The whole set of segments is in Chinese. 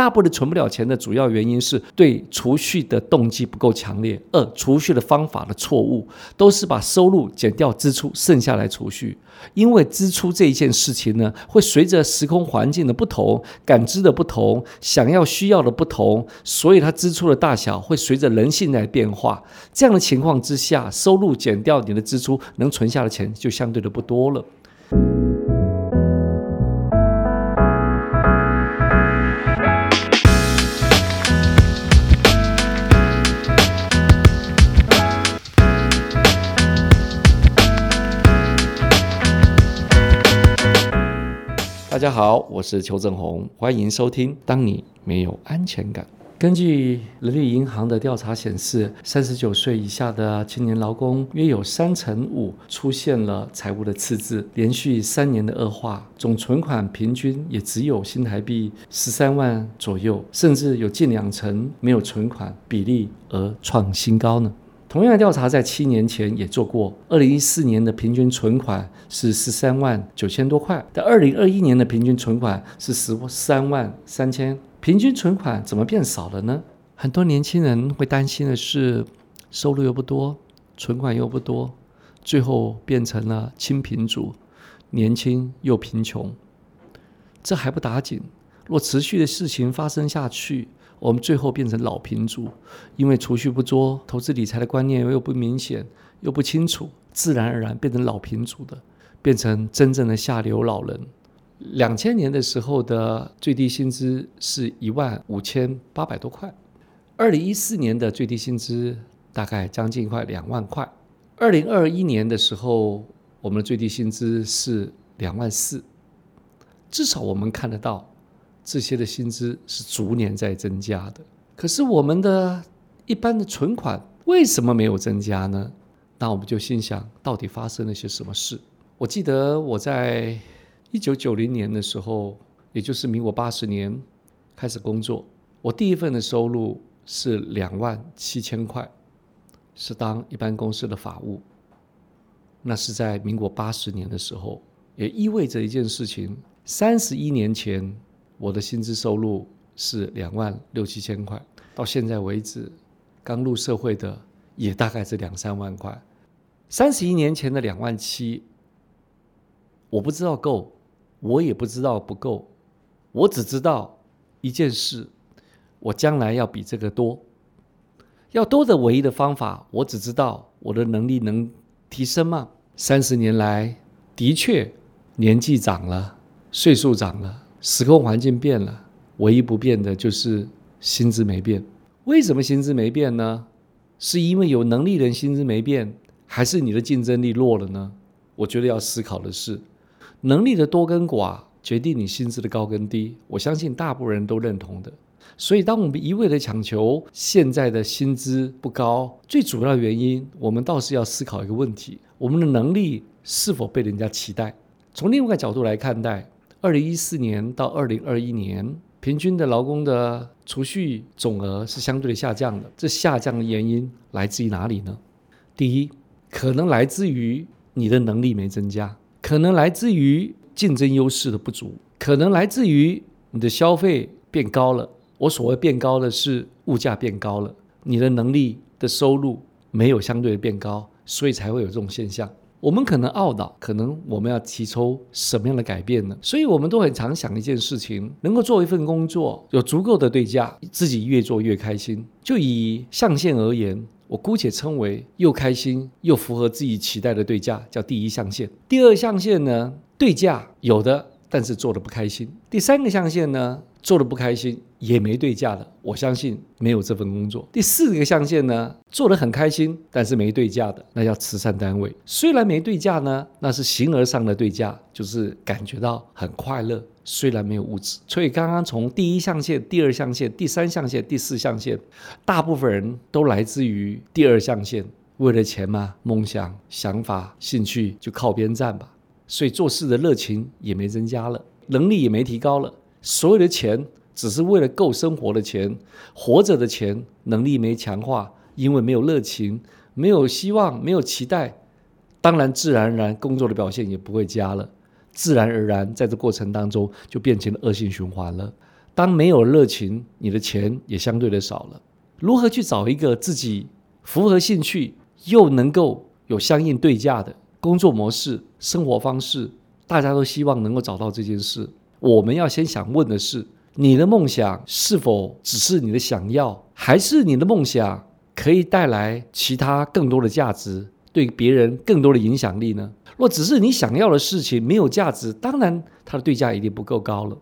大部分存不了钱的主要原因是对储蓄的动机不够强烈，二储蓄的方法的错误，都是把收入减掉支出，剩下来储蓄。因为支出这一件事情呢，会随着时空环境的不同、感知的不同、想要需要的不同，所以它支出的大小会随着人性来变化。这样的情况之下，收入减掉你的支出，能存下的钱就相对的不多了。大家好，我是邱正红，欢迎收听。当你没有安全感。根据人力银行的调查显示，三十九岁以下的青年劳工约有三成五出现了财务的赤字，连续三年的恶化，总存款平均也只有新台币十三万左右，甚至有近两成没有存款，比例而创新高呢。同样的调查在七年前也做过，二零一四年的平均存款是十三万九千多块，但二零二一年的平均存款是十三万三千。平均存款怎么变少了呢？很多年轻人会担心的是，收入又不多，存款又不多，最后变成了清贫族，年轻又贫穷。这还不打紧，若持续的事情发生下去。我们最后变成老贫族，因为储蓄不多，投资理财的观念又不明显，又不清楚，自然而然变成老贫族的，变成真正的下流老人。两千年的时候的最低薪资是一万五千八百多块，二零一四年的最低薪资大概将近快两万块，二零二一年的时候我们的最低薪资是两万四，至少我们看得到。这些的薪资是逐年在增加的，可是我们的一般的存款为什么没有增加呢？那我们就心想，到底发生了些什么事？我记得我在一九九零年的时候，也就是民国八十年开始工作，我第一份的收入是两万七千块，是当一般公司的法务。那是在民国八十年的时候，也意味着一件事情：三十一年前。我的薪资收入是两万六七千块，到现在为止，刚入社会的也大概是两三万块。三十一年前的两万七，我不知道够，我也不知道不够，我只知道一件事：我将来要比这个多。要多的唯一的方法，我只知道我的能力能提升吗？三十年来，的确年纪长了，岁数长了。时空环境变了，唯一不变的就是薪资没变。为什么薪资没变呢？是因为有能力人薪资没变，还是你的竞争力弱了呢？我觉得要思考的是，能力的多跟寡决定你薪资的高跟低。我相信大部分人都认同的。所以，当我们一味的强求现在的薪资不高，最主要的原因，我们倒是要思考一个问题：我们的能力是否被人家期待？从另外一个角度来看待。二零一四年到二零二一年，平均的劳工的储蓄总额是相对的下降的。这下降的原因来自于哪里呢？第一，可能来自于你的能力没增加，可能来自于竞争优势的不足，可能来自于你的消费变高了。我所谓变高的是物价变高了，你的能力的收入没有相对的变高，所以才会有这种现象。我们可能懊恼，可能我们要提出什么样的改变呢？所以，我们都很常想一件事情：能够做一份工作，有足够的对价，自己越做越开心。就以象限而言，我姑且称为又开心又符合自己期待的对价，叫第一象限。第二象限呢，对价有的，但是做的不开心。第三个象限呢？做的不开心也没对价的，我相信没有这份工作。第四个象限呢，做的很开心，但是没对价的，那叫慈善单位。虽然没对价呢，那是形而上的对价，就是感觉到很快乐。虽然没有物质，所以刚刚从第一象限、第二象限、第三象限、第四象限，大部分人都来自于第二象限，为了钱嘛，梦想、想法、兴趣就靠边站吧。所以做事的热情也没增加了，能力也没提高了。所有的钱只是为了够生活的钱，活着的钱，能力没强化，因为没有热情，没有希望，没有期待，当然自然而然工作的表现也不会佳了，自然而然在这过程当中就变成了恶性循环了。当没有热情，你的钱也相对的少了。如何去找一个自己符合兴趣又能够有相应对价的工作模式、生活方式？大家都希望能够找到这件事。我们要先想问的是：你的梦想是否只是你的想要，还是你的梦想可以带来其他更多的价值，对别人更多的影响力呢？若只是你想要的事情没有价值，当然它的对价一定不够高了。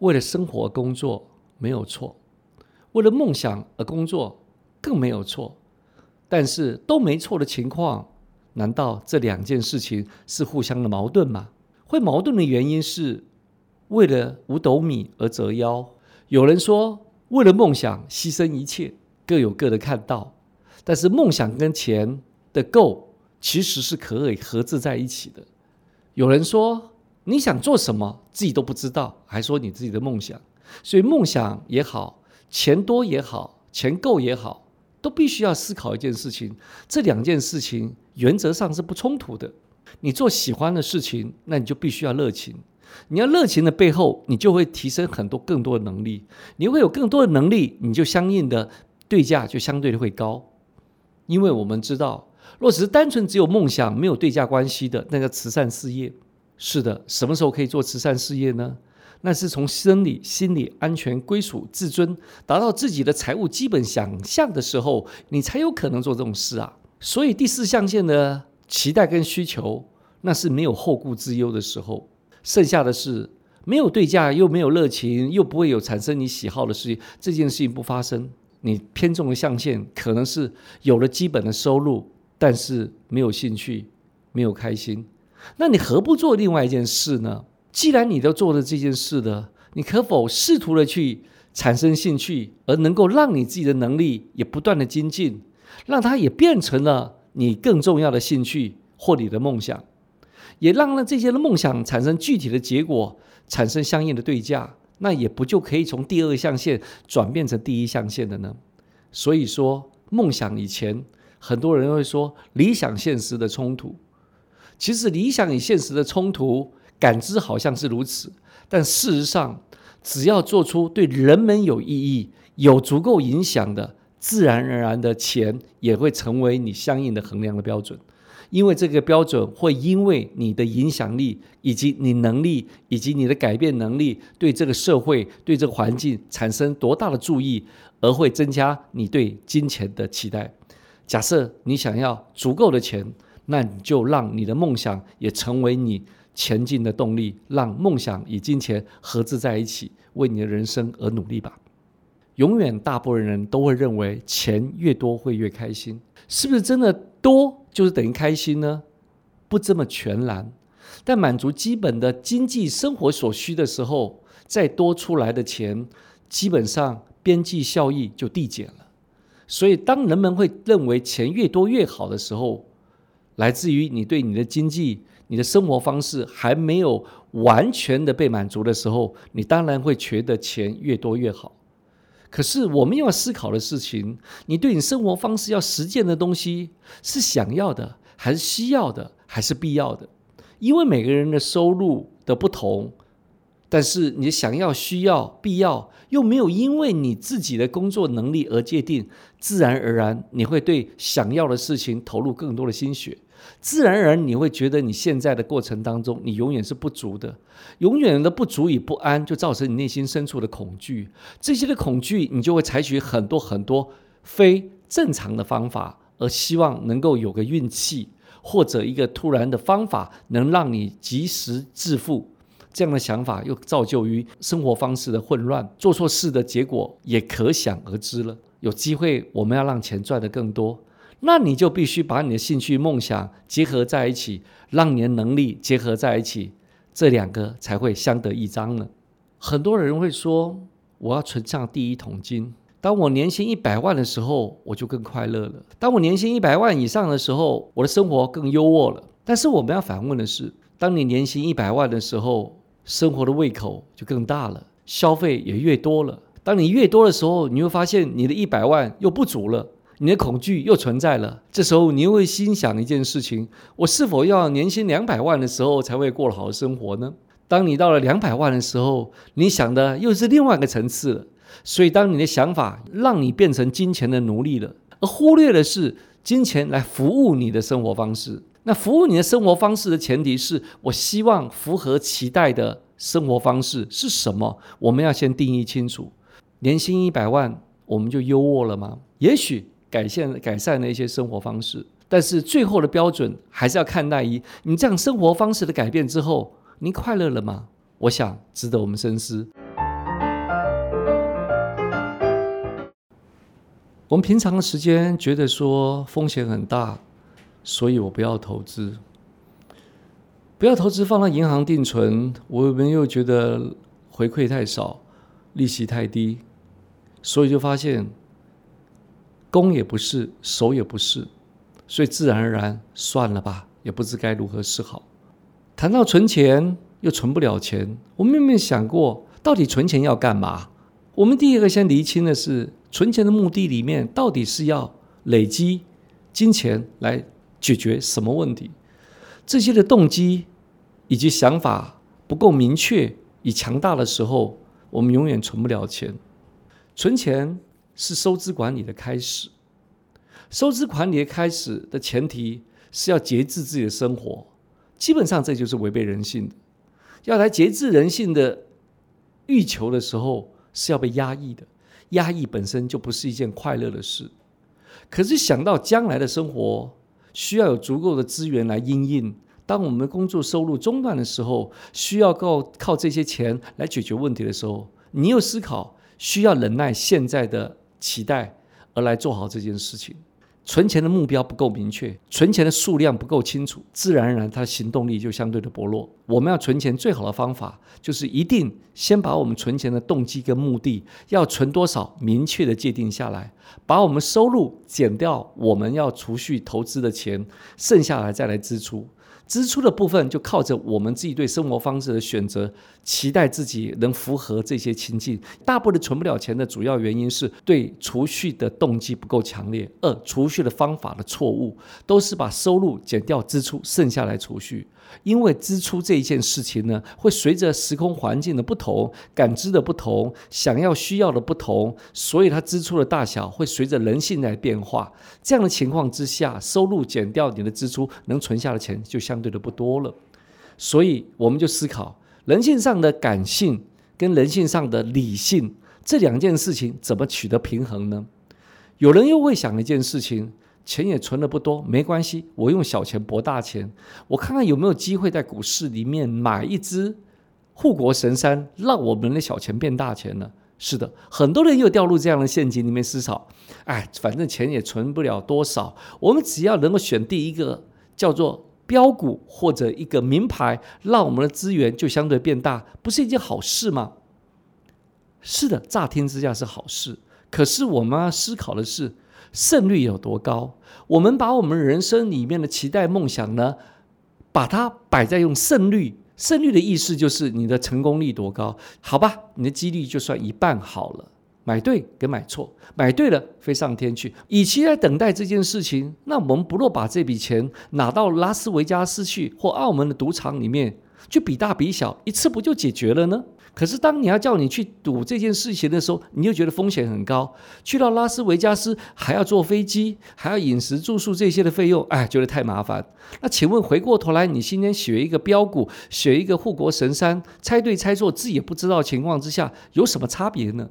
为了生活工作没有错，为了梦想而工作更没有错，但是都没错的情况，难道这两件事情是互相的矛盾吗？会矛盾的原因是为了五斗米而折腰。有人说为了梦想牺牲一切，各有各的看到。但是梦想跟钱的够其实是可以合制在一起的。有人说。你想做什么，自己都不知道，还说你自己的梦想。所以梦想也好，钱多也好，钱够也好，都必须要思考一件事情：这两件事情原则上是不冲突的。你做喜欢的事情，那你就必须要热情。你要热情的背后，你就会提升很多更多的能力。你会有更多的能力，你就相应的对价就相对的会高。因为我们知道，若只是单纯只有梦想，没有对价关系的，那叫慈善事业。是的，什么时候可以做慈善事业呢？那是从生理、心理安全、归属、自尊，达到自己的财务基本想象的时候，你才有可能做这种事啊。所以第四象限的期待跟需求，那是没有后顾之忧的时候。剩下的是没有对价，又没有热情，又不会有产生你喜好的事情，这件事情不发生。你偏重的象限可能是有了基本的收入，但是没有兴趣，没有开心。那你何不做另外一件事呢？既然你都做了这件事的，你可否试图的去产生兴趣，而能够让你自己的能力也不断的精进，让它也变成了你更重要的兴趣或你的梦想，也让了这些的梦想产生具体的结果，产生相应的对价，那也不就可以从第二象限转变成第一象限的呢？所以说，梦想以前很多人会说理想现实的冲突。其实理想与现实的冲突感知好像是如此，但事实上，只要做出对人们有意义、有足够影响的，自然而然的钱也会成为你相应的衡量的标准。因为这个标准会因为你的影响力以及你能力以及你的改变能力，对这个社会、对这个环境产生多大的注意，而会增加你对金钱的期待。假设你想要足够的钱。那你就让你的梦想也成为你前进的动力，让梦想与金钱合资在一起，为你的人生而努力吧。永远，大部分人都会认为钱越多会越开心，是不是真的多就是等于开心呢？不这么全然。但满足基本的经济生活所需的时候，再多出来的钱，基本上边际效益就递减了。所以，当人们会认为钱越多越好的时候，来自于你对你的经济、你的生活方式还没有完全的被满足的时候，你当然会觉得钱越多越好。可是我们要思考的事情，你对你生活方式要实践的东西是想要的，还是需要的，还是必要的？因为每个人的收入的不同，但是你想要、需要、必要又没有因为你自己的工作能力而界定，自然而然你会对想要的事情投入更多的心血。自然而然，你会觉得你现在的过程当中，你永远是不足的，永远的不足与不安，就造成你内心深处的恐惧。这些的恐惧，你就会采取很多很多非正常的方法，而希望能够有个运气或者一个突然的方法，能让你及时致富。这样的想法又造就于生活方式的混乱，做错事的结果也可想而知了。有机会，我们要让钱赚得更多。那你就必须把你的兴趣、梦想结合在一起，让你的能力结合在一起，这两个才会相得益彰呢。很多人会说：“我要存上第一桶金，当我年薪一百万的时候，我就更快乐了；当我年薪一百万以上的时候，我的生活更优渥了。”但是我们要反问的是：当你年薪一百万的时候，生活的胃口就更大了，消费也越多了。当你越多的时候，你会发现你的一百万又不足了。你的恐惧又存在了。这时候你又会心想一件事情：我是否要年薪两百万的时候才会过好生活呢？当你到了两百万的时候，你想的又是另外一个层次了。所以，当你的想法让你变成金钱的奴隶了，而忽略的是金钱来服务你的生活方式。那服务你的生活方式的前提是我希望符合期待的生活方式是什么？我们要先定义清楚。年薪一百万，我们就优渥了吗？也许改善改善了一些生活方式，但是最后的标准还是要看待一你这样生活方式的改变之后。你快乐了吗？我想值得我们深思。我们平常的时间觉得说风险很大，所以我不要投资。不要投资放到银行定存，我们又觉得回馈太少，利息太低，所以就发现攻也不是，守也不是，所以自然而然算了吧，也不知该如何是好。谈到存钱又存不了钱，我们有没有想过，到底存钱要干嘛？我们第一个先厘清的是，存钱的目的里面到底是要累积金钱来解决什么问题？这些的动机以及想法不够明确与强大的时候，我们永远存不了钱。存钱是收支管理的开始，收支管理的开始的前提是要节制自己的生活。基本上这就是违背人性的。要来节制人性的欲求的时候，是要被压抑的。压抑本身就不是一件快乐的事。可是想到将来的生活需要有足够的资源来应应，当我们工作收入中断的时候，需要靠靠这些钱来解决问题的时候，你又思考需要忍耐现在的期待，而来做好这件事情。存钱的目标不够明确，存钱的数量不够清楚，自然而然他的行动力就相对的薄弱。我们要存钱最好的方法，就是一定先把我们存钱的动机跟目的，要存多少明确的界定下来，把我们收入减掉我们要储蓄投资的钱，剩下来再来支出。支出的部分就靠着我们自己对生活方式的选择，期待自己能符合这些情境。大部分存不了钱的主要原因是对储蓄的动机不够强烈，二储蓄的方法的错误，都是把收入减掉支出，剩下来储蓄。因为支出这一件事情呢，会随着时空环境的不同、感知的不同、想要需要的不同，所以它支出的大小会随着人性来变化。这样的情况之下，收入减掉你的支出，能存下的钱就相对的不多了。所以我们就思考，人性上的感性跟人性上的理性这两件事情怎么取得平衡呢？有人又会想一件事情。钱也存的不多，没关系，我用小钱博大钱，我看看有没有机会在股市里面买一只护国神山，让我们的小钱变大钱呢？是的，很多人又掉入这样的陷阱里面思考，哎，反正钱也存不了多少，我们只要能够选第一个叫做标股或者一个名牌，让我们的资源就相对变大，不是一件好事吗？是的，乍听之下是好事，可是我们要思考的是。胜率有多高？我们把我们人生里面的期待、梦想呢，把它摆在用胜率。胜率的意思就是你的成功率多高？好吧，你的几率就算一半好了。买对跟买错，买对了飞上天去。与其在等待这件事情，那我们不若把这笔钱拿到拉斯维加斯去，或澳门的赌场里面，就比大比小，一次不就解决了呢？可是，当你要叫你去赌这件事情的时候，你又觉得风险很高。去到拉斯维加斯还要坐飞机，还要饮食住宿这些的费用，哎，觉得太麻烦。那请问，回过头来，你今天选一个标股，选一个护国神山，猜对猜错自己也不知道情况之下，有什么差别呢？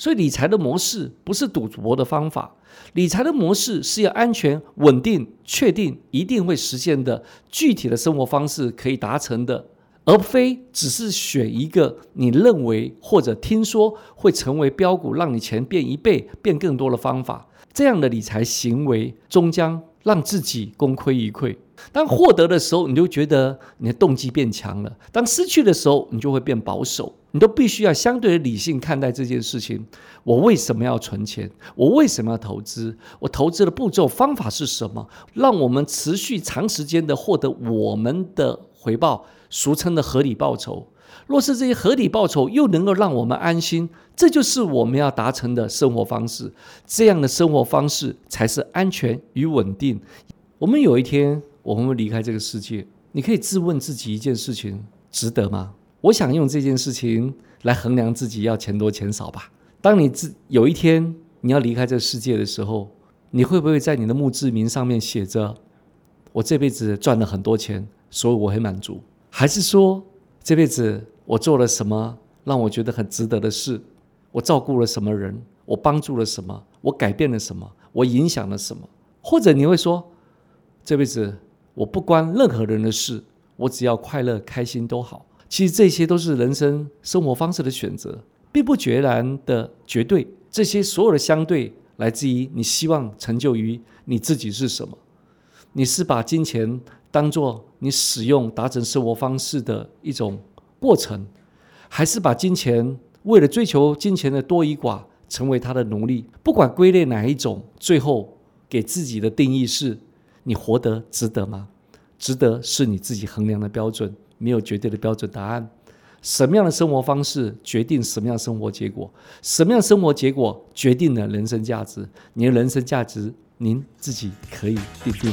所以，理财的模式不是赌博的方法，理财的模式是要安全、稳定、确定一定会实现的具体的生活方式可以达成的。而非只是选一个你认为或者听说会成为标股，让你钱变一倍、变更多的方法，这样的理财行为终将让自己功亏一篑。当获得的时候，你就觉得你的动机变强了；当失去的时候，你就会变保守。你都必须要相对的理性看待这件事情。我为什么要存钱？我为什么要投资？我投资的步骤方法是什么？让我们持续长时间的获得我们的回报。俗称的合理报酬，若是这些合理报酬又能够让我们安心，这就是我们要达成的生活方式。这样的生活方式才是安全与稳定。我们有一天我们会离开这个世界，你可以自问自己一件事情：值得吗？我想用这件事情来衡量自己要钱多钱少吧。当你自有一天你要离开这世界的时候，你会不会在你的墓志铭上面写着：“我这辈子赚了很多钱，所以我很满足？”还是说这辈子我做了什么让我觉得很值得的事？我照顾了什么人？我帮助了什么？我改变了什么？我影响了什么？或者你会说，这辈子我不关任何人的事，我只要快乐开心都好。其实这些都是人生生活方式的选择。并不决然的绝对，这些所有的相对来自于你希望成就于你自己是什么？你是把金钱当做你使用达成生活方式的一种过程，还是把金钱为了追求金钱的多与寡成为他的奴隶？不管归类哪一种，最后给自己的定义是：你活得值得吗？值得是你自己衡量的标准，没有绝对的标准答案。什么样的生活方式决定什么样的生活结果？什么样的生活结果决定了人生价值？您的人生价值，您自己可以定定。